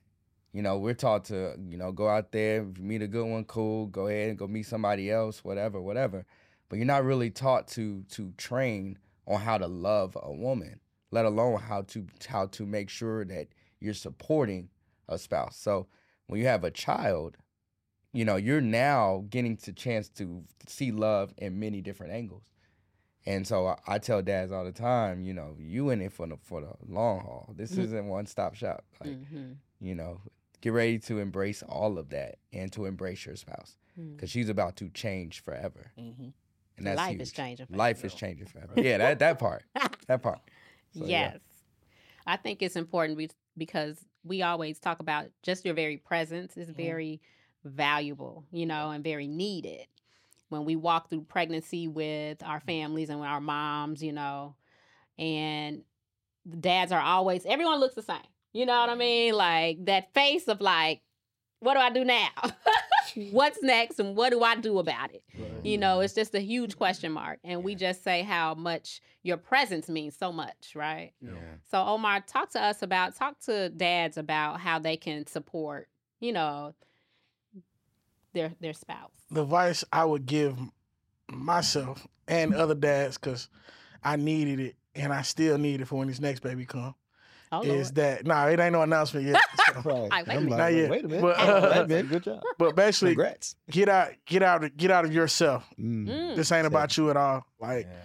You know, we're taught to, you know, go out there, meet a good one, cool, go ahead and go meet somebody else, whatever, whatever. But you're not really taught to to train on how to love a woman, let alone how to how to make sure that you're supporting a spouse. So when you have a child, you know, you're now getting the chance to see love in many different angles. And so I, I tell dads all the time, you know, you in it for the for the long haul. This Mhm. isn't one stop shop. Like, hmm you know, get ready to embrace all of that and to embrace your spouse Mm. because she's about to change forever. Mhm. And that's Life huge. is changing. Life is changing forever. Yeah, that that part. That part. So, yeah. yes. I think it's important because we always talk about just your very presence is Mhm. very valuable, you know, and very needed. When we walk through pregnancy with our mm. families and with our moms, you know, and dads are always, everyone looks the same. You know what I mm-hmm. mean? Like that face of like, what do I do now? What's next and what do I do about it? You know, it's mm-hmm. just a huge question mark. And we just say how much your presence means so much, right? Yeah. So Omar, talk to us about talk to dads about how they can support, you know, their their spouse. the advice I would give myself and other dads, because I needed it and I still need it for when this next baby come, Oh, is Lord. that nah, it ain't no announcement yet. so- Right. Ay, wait a I'm minute. Not yet. wait a minute. But, Wait a uh. Good job. but basically, Congrats. get out, get out, of- get out of yourself. Mm. Mm. This ain't about you at all. Like, Yeah.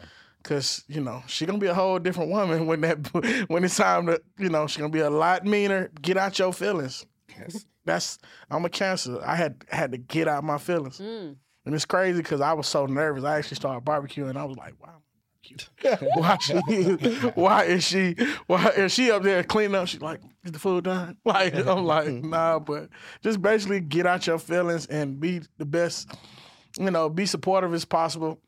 cause you know she gonna be a whole different woman when that when it's time to you know she gonna be a lot meaner. Get out your feelings. Yes. That's I'm a cancer. I had had to get out my feelings. Mm. And it's crazy because I was so nervous. I actually started barbecuing. I was like, wow. why she why is she why is she up there cleaning up? She's like, is the food done? Like I'm like, nah, but just basically get out your feelings and be the best, you know, be supportive as possible.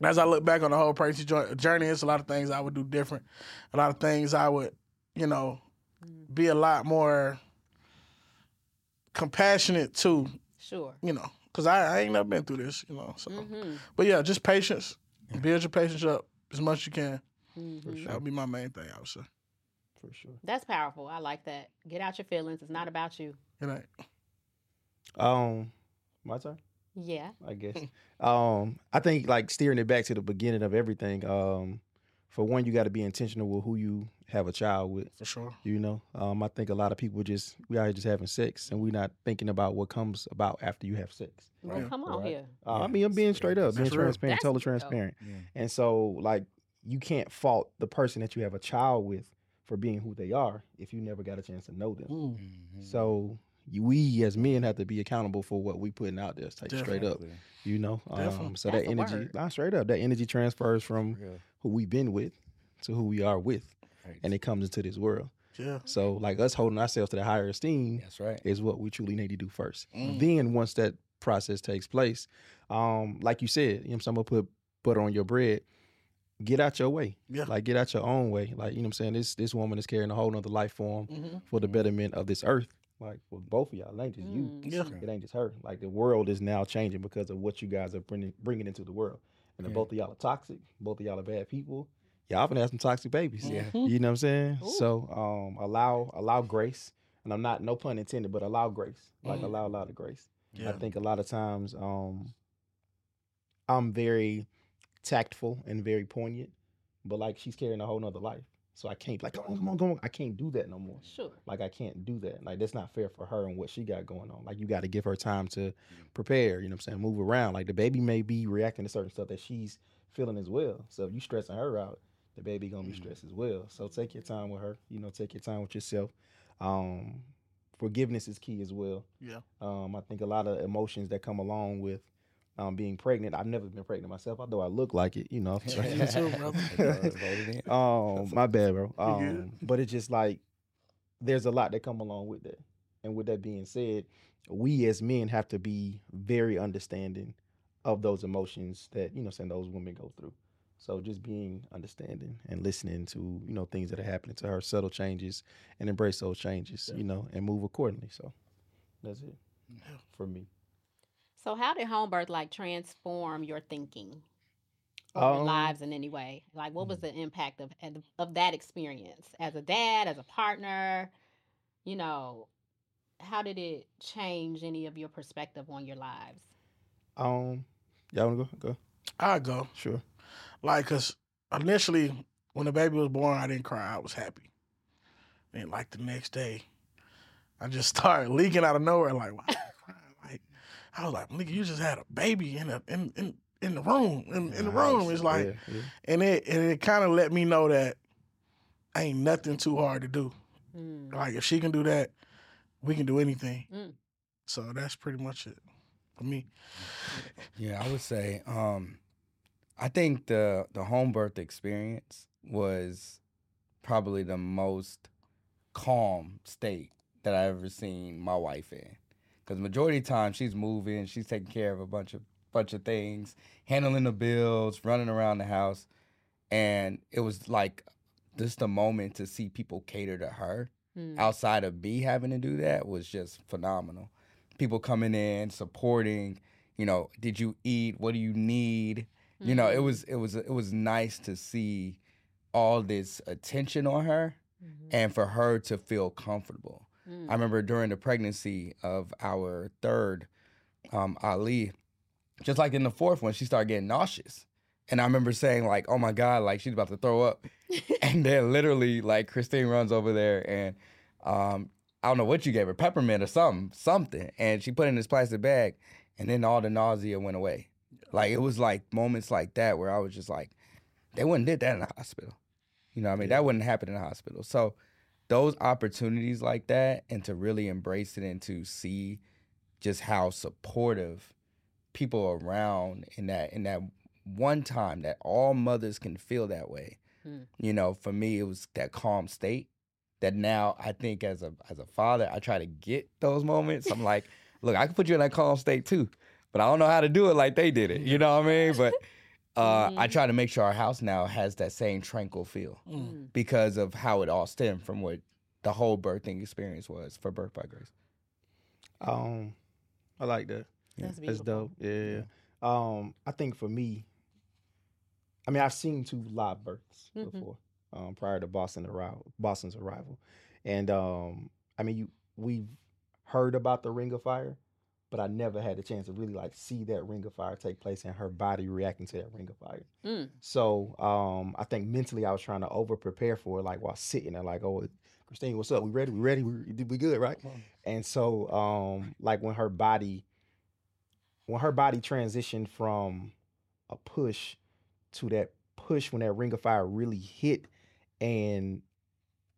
As I look back on the whole pregnancy journey, it's a lot of things I would do different. A lot of things I would, you know, be a lot more compassionate too, Sure. you know, because I, I ain't never been through this, you know. So, hmm but yeah, just patience. Build your patience up as much as you can. hmm That would be my main thing. I would say. For sure. That's powerful. I like that. Get out your feelings. It's not about you. It ain't. Um, my turn. Yeah. I guess. um, I think like steering it back to the beginning of everything. Um, for one, you got to be intentional with who you have a child with. For sure. You know, um, I think a lot of people just we are just having sex and we're not thinking about what comes about after you have sex. Well, Yeah. come on Right. here. Uh, I mean, I'm being straight up, being transparent, That's totally transparent. Yeah. And so, like, you can't fault the person that you have a child with for being who they are if you never got a chance to know them. Mm. Mm-hmm. So we as men have to be accountable for what we putting out there. Like straight up, you know. Um, so That's that energy, word. nah, straight up, that energy transfers from Real. Who we've been with to who we are with, Right. and it comes into this world. Yeah. So like us holding ourselves to the higher esteem That's right. is what we truly need to do first. Mm. Then once that process takes place, um, like you said, you know, i'm saying put butter on your bread. Get out your way. Yeah. Like get out your own way. Like, you know what I'm saying? This this woman is carrying a whole nother life form Mhm. for the betterment of this earth. Like for both of y'all, it ain't just you. Mm. Yeah. It ain't just her. Like the world is now changing because of what you guys are bringing bringing into the world. And Yeah. both of y'all are toxic, both of y'all are bad people. Y'all gonna have some toxic babies. Yeah. You know what I'm saying? Ooh. So um, allow allow grace, and I'm not no pun intended, but allow grace. Like Mm. allow a lot of grace. Yeah. I think a lot of times um, I'm very tactful and very poignant, but like she's carrying a whole nother life. So I can't like, oh, come on, come on. I can't do that no more. Sure. Like I can't do that. Like that's not fair for her and what she got going on. Like you got to give her time to prepare. You know what I'm saying? Move around. Like the baby may be reacting to certain stuff that she's feeling as well. So if you stressing her out, the baby gonna be stressed as well. So take your time with her. You know, take your time with yourself. Um, forgiveness is key as well. Yeah. Um, I think a lot of emotions that come along with um, being pregnant. I've never been pregnant myself, although I look like it. You know. You too, brother. Voted in. Um, my bad, bro. Um, but it's just like there's a lot that come along with that. And with that being said, we as men have to be very understanding of those emotions that you know, saying those women go through. So just being understanding and listening to you know things that are happening to her, subtle changes, and embrace those changes, you know, and move accordingly. So that's it for me. So, how did home birth like transform your thinking or your Um, lives in any way? Like, what was the impact of of that experience as a dad, as a partner? You know, how did it change any of your perspective on your lives? Um, y'all wanna go? Go. I go. Sure. Like, cause initially when the baby was born, I didn't cry. I was happy. And like the next day, I just started leaking out of nowhere. Like, why am I crying? Like, I was like, nigga, you just had a baby in a, in in in the room in, in the room. It's like, Yeah, yeah. and it and it kind of let me know that ain't nothing too hard to do. Mm. Like, if she can do that, we can do anything. Mm. So that's pretty much it for me. Yeah, I would say um I think the the home birth experience was probably the most calm state that I ever seen my wife in. Cuz majority of the time she's moving, she's taking care of a bunch of bunch of things, handling the bills, running around the house, and it was like just a moment to see people cater to her Mm. outside of me having to do that was just phenomenal. People coming in, supporting, you know, did you eat? What do you need? You know, it Mhm. was it was it was nice to see all this attention on her Mhm. and for her to feel comfortable. Mm. I remember during the pregnancy of our third, um, Ali, just like in the fourth one, she started getting nauseous. And I remember saying, like, oh my God, like she's about to throw up. and then literally, like, Christine runs over there and um, I don't know what you gave her, peppermint or something, something. And she put it in this plastic bag, and then all the nausea went away. Like it was like moments like that where I was just like, they wouldn't did that in the hospital. You know what I mean? That wouldn't happen in the hospital. So those opportunities like that and to really embrace it and to see just how supportive people around in that in that one time that all mothers can feel that way. Mm. You know, for me it was that calm state that now I think as a as a father I try to get those moments. I'm like, look, I can put you in that calm state too, but I don't know how to do it like they did it. You know what I mean? But uh, I Mhm. try to make sure our house now has that same tranquil feel Mm. because of how it all stemmed from what the whole birthing experience was for Birth by Grace. Um, I like that. That's That's dope. Yeah, yeah. yeah. Um, I think for me, I mean, I've seen two live births Mhm. before, um, prior to Boston arrival, Boston's arrival, and um, I mean, you we've heard about the Ring of Fire, but I never had the chance to really like see that Ring of Fire take place and her body reacting to that Ring of Fire. Mm. So um, I think mentally I was trying to over prepare for it, like while sitting there, like, oh, Christine, what's up? We ready? We ready? We, we good, right? And so, um, like when her body, when her body transitioned from a push to that push when that ring of fire really hit, and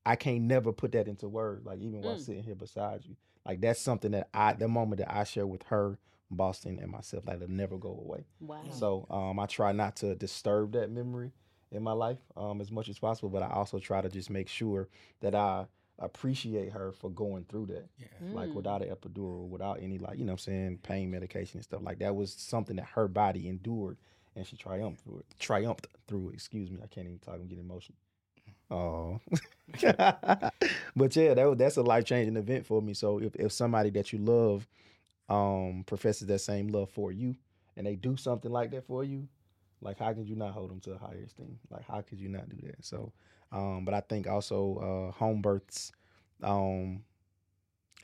I can't never put that into words. Like even while Mm. sitting here beside you, like that's something that I, the moment that I share with her, Boston, and myself, like it'll never go away. Wow. So um, I try not to disturb that memory in my life um, as much as possible, but I also try to just make sure that I appreciate her for going through that. Like Mm. without an epidural, without any like, you know what I'm saying, pain medication and stuff like that was something that her body endured and she triumphed through it. Triumphed through it, excuse me. I can't even talk, I'm getting emotional. Oh, but yeah, that that's a life changing event for me. So if, if somebody that you love um professes that same love for you and they do something like that for you, like how could you not hold them to a higher esteem? Like how could you not do that? So, um, but I think also uh, home births, um,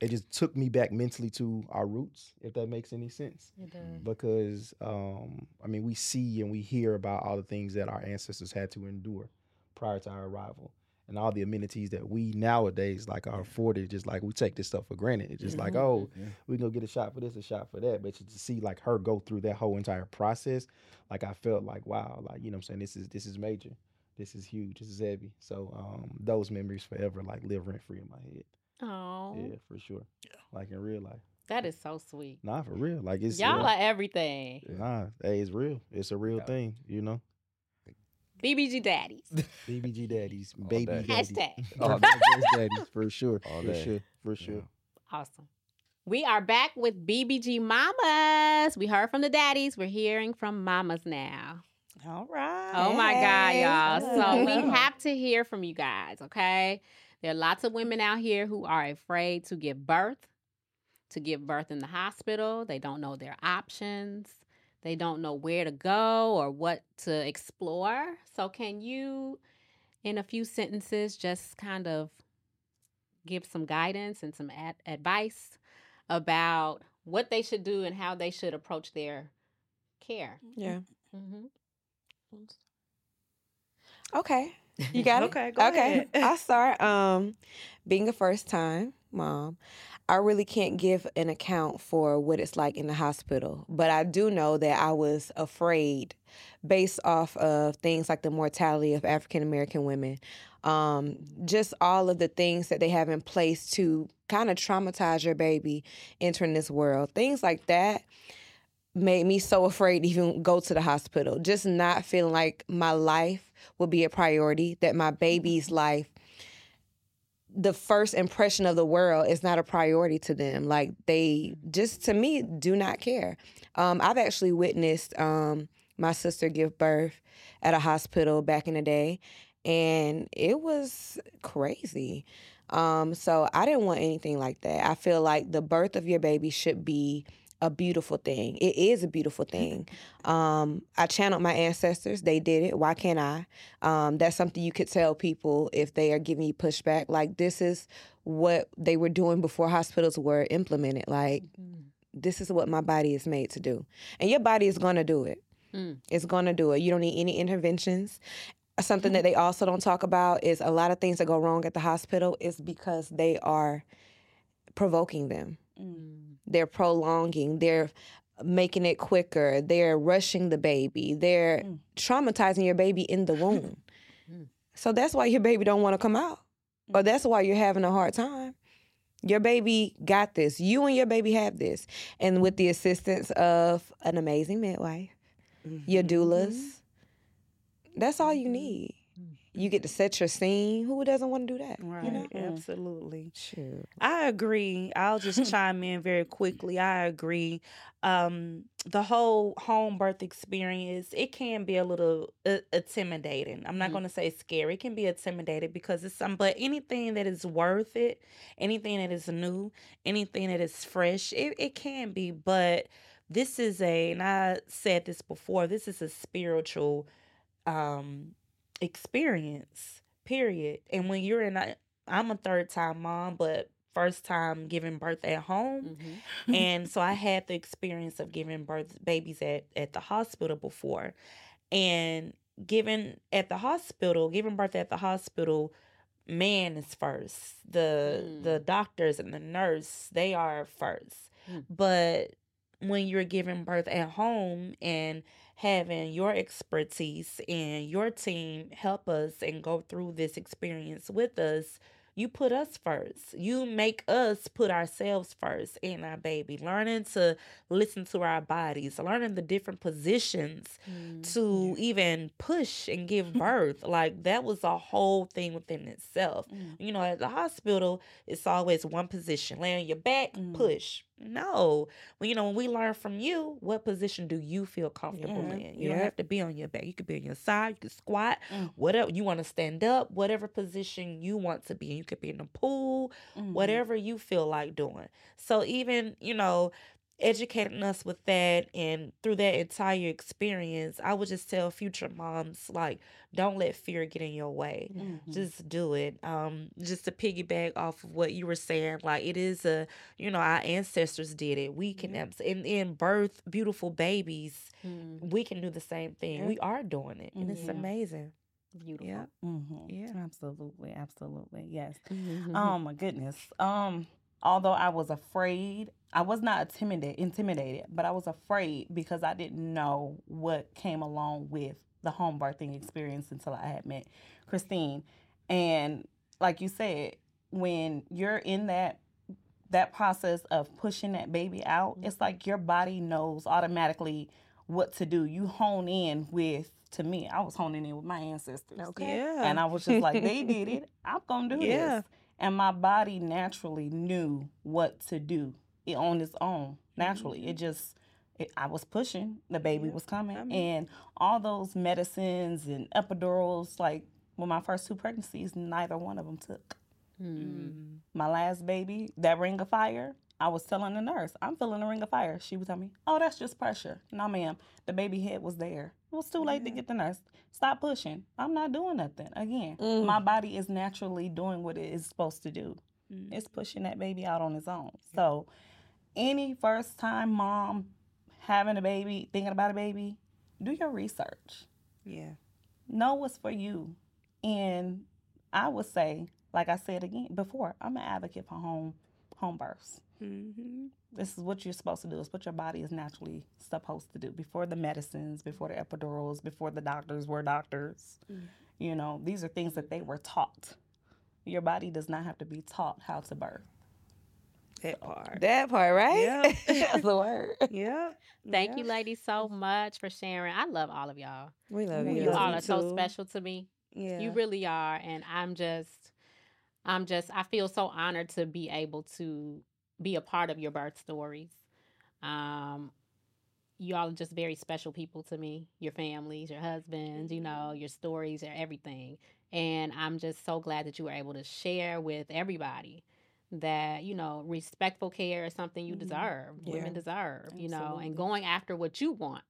it just took me back mentally to our roots, if that makes any sense It does. because um, I mean we see and we hear about all the things that our ancestors had to endure prior to our arrival, and all the amenities that we nowadays like are afforded. Just like we take this stuff for granted. It's just like oh, Yeah. we gonna get a shot for this, a shot for that. But to see like her go through that whole entire process, like I felt like wow, like you know what I'm saying this is this is major, this is huge, this is heavy. So um, those memories forever like live rent free in my head. Oh, Yeah, for sure. Yeah. Like in real life. that is so sweet. Nah, for real. Like it's Y'all yeah. are everything. Nah, hey, it's real. It's a real Yeah. thing, you know. BBG daddies. BBG daddies, All baby day. daddies, Hashtag. All Best daddies for sure, All for day. sure, for sure. Awesome. We are back with BBG mamas. We heard from the daddies. We're hearing from mamas now. All right. Oh my God, y'all. So we have to hear from you guys, okay? There are lots of women out here who are afraid to give birth, to give birth in the hospital. They don't know their options. They don't know where to go or what to explore. So, can you, in a few sentences, just kind of give some guidance and some ad- advice about what they should do and how they should approach their care? Yeah. Mm-hmm. Okay. You got it? Okay, go okay. ahead. I'll start. Um, being a first time mom, I really can't give an account for what it's like in the hospital, but I do know that I was afraid based off of things like the mortality of African American women. Um, just all of the things that they have in place to kind of traumatize your baby entering this world. Things like that made me so afraid to even go to the hospital. Just not feeling like my life would be a priority, that my baby's life, the first impression of the world is not a priority to them. Like they just to me do not care. Um, I've actually witnessed um, my sister give birth at a hospital back in the day, and it was crazy. Um, so I didn't want anything like that. I feel like the birth of your baby should be a beautiful thing. It is a beautiful thing. Um, I channeled my ancestors. They did it. Why can't I? Um, that's something you could tell people if they are giving you pushback. Like this is what they were doing before hospitals were implemented. Like this is what my body is made to do, and your body is gonna do it. Mm. It's gonna do it. You don't need any interventions. Something that they also don't talk about is a lot of things that go wrong at the hospital is because they are provoking them they're prolonging they're making it quicker they're rushing the baby they're Mm. traumatizing your baby in the womb. Mm. so that's why your baby don't want to come out or that's why you're having a hard time. Your baby got this you and your baby have this and with the assistance of an amazing midwife your doulas that's all you need you get to set your scene who doesn't want to do that Right. you know Absolutely. Shoot. I agree. I'll just chime in very quickly. I agree. Um, the whole home birth experience, it can be a little uh, intimidating. I'm not Mm. going to say scary. It can be intimidating because it's some, but anything that is worth it, anything that is new, anything that is fresh, it, it can be. But this is a, and I said this before, this is a spiritual um experience, period. And when you're in a, I'm a third time mom, but first time giving birth at home. Mhm. and so I had the experience of giving birth babies at, at the hospital before. And giving at the hospital, giving birth at the hospital, man is first. The the doctors and the nurse, they are first. Mm. But when you're giving birth at home and having your expertise and your team help us and go through this experience with us, you put us first. You make us put ourselves first in our baby, learning to listen to our bodies, learning the different positions Mm. to even push and give birth. like that was a whole thing within itself. Mm. You know, at the hospital, it's always one position. Lay on your back, Mm. push. No. Well, you know, when we learn from you, what position do you feel comfortable Yeah. in? You don't have to be on your back. You could be on your side. You could squat. Mm. Whatever you want to stand up. Whatever position you want to be in. You could be in the pool. Mhm. Whatever you feel like doing. So even you know, educating us with that and through that entire experience, I would just tell future moms like, don't let fear get in your way Mhm. just do it um just to piggyback off of what you were saying like it is a you know our ancestors did it we can abs- in, in birth beautiful babies Mm, we can do the same thing Yeah. we are doing it and it's amazing beautiful. yeah Mhm. Yeah. Absolutely. Absolutely. Yes. Mhm. Oh my goodness. Um, although I was afraid, I was not intimidated intimidated, but I was afraid because I didn't know what came along with the home birthing experience until I had met Christine. And like you said, when you're in that that process of pushing that baby out, mm-hmm. it's like your body knows automatically what to do. You hone in with to me, I was honing in with my ancestors. Okay. yeah And I was just like, they did it. I'm gonna do Yeah. this. And my body naturally knew what to do it on its own. Naturally, it just it, I was pushing. The baby Yeah, was coming, I mean- and all those medicines and epidurals. Like with my first two pregnancies, neither one of them took. Mm. My last baby, that ring of fire. I was telling the nurse, I'm feeling a ring of fire. She was telling me, Oh, that's just pressure. No, ma'am. The baby head was there. It was too late to get the nurse. Stop pushing. I'm not doing nothing. Again, Mm. my body is naturally doing what it is supposed to do. Mm. It's pushing that baby out on its own. So, any first time mom having a baby, thinking about a baby, do your research yeah know what's for you. And I would say, like I said again before, I'm an advocate for home home births. Mm-hmm. This is what you're supposed to do. It's what your body is naturally supposed to do before the medicines, before the epidurals, before the doctors were doctors. Mm. You know, these are things that they were taught. Your body does not have to be taught how to birth. that part That part, right? Yeah. That's the word. yeah Thank yeah. you, ladies, so much for sharing. I love all of y'all. We love You you. love all you are so special to me. yeah You really are. And I'm just, I'm just, I feel so honored to be able to be a part of your birth stories. Um, y'all are just very special people to me, your families, your husbands, you know, your stories, your everything. And I'm just so glad that you were able to share with everybody that, you know, respectful care is something you Mhm. deserve, Yeah. women deserve, you know, and going after what you want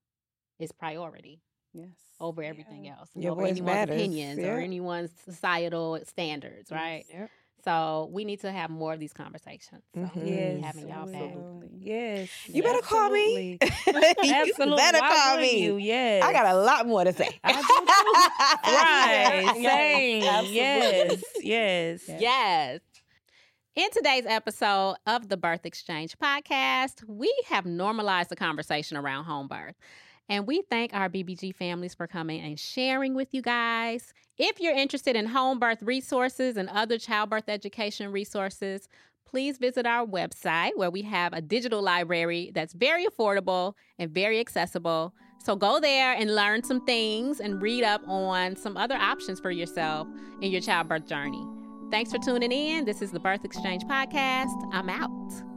is priority Yes. over everything else, Your over anyone's matters, opinions yeah. or anyone's societal standards, right? Yep. So we need to have more of these conversations. So Mhm. yes having y'all back. absolutely. yes You better call me. Absolutely. you better Why call me. You? Yes. I got a lot more to say. Right. Same. Absolutely. Yes. Yes. Yes. In today's episode of the Birth Exchange podcast, we have normalized the conversation around home birth. And we thank our BBG families for coming and sharing with you guys. If you're interested in home birth resources and other childbirth education resources, please visit our website where we have a digital library that's very affordable and very accessible. So go there and learn some things and read up on some other options for yourself in your childbirth journey. Thanks for tuning in. This is the Birth Exchange Podcast. I'm out.